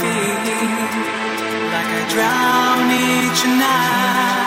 Feel like I drown each night.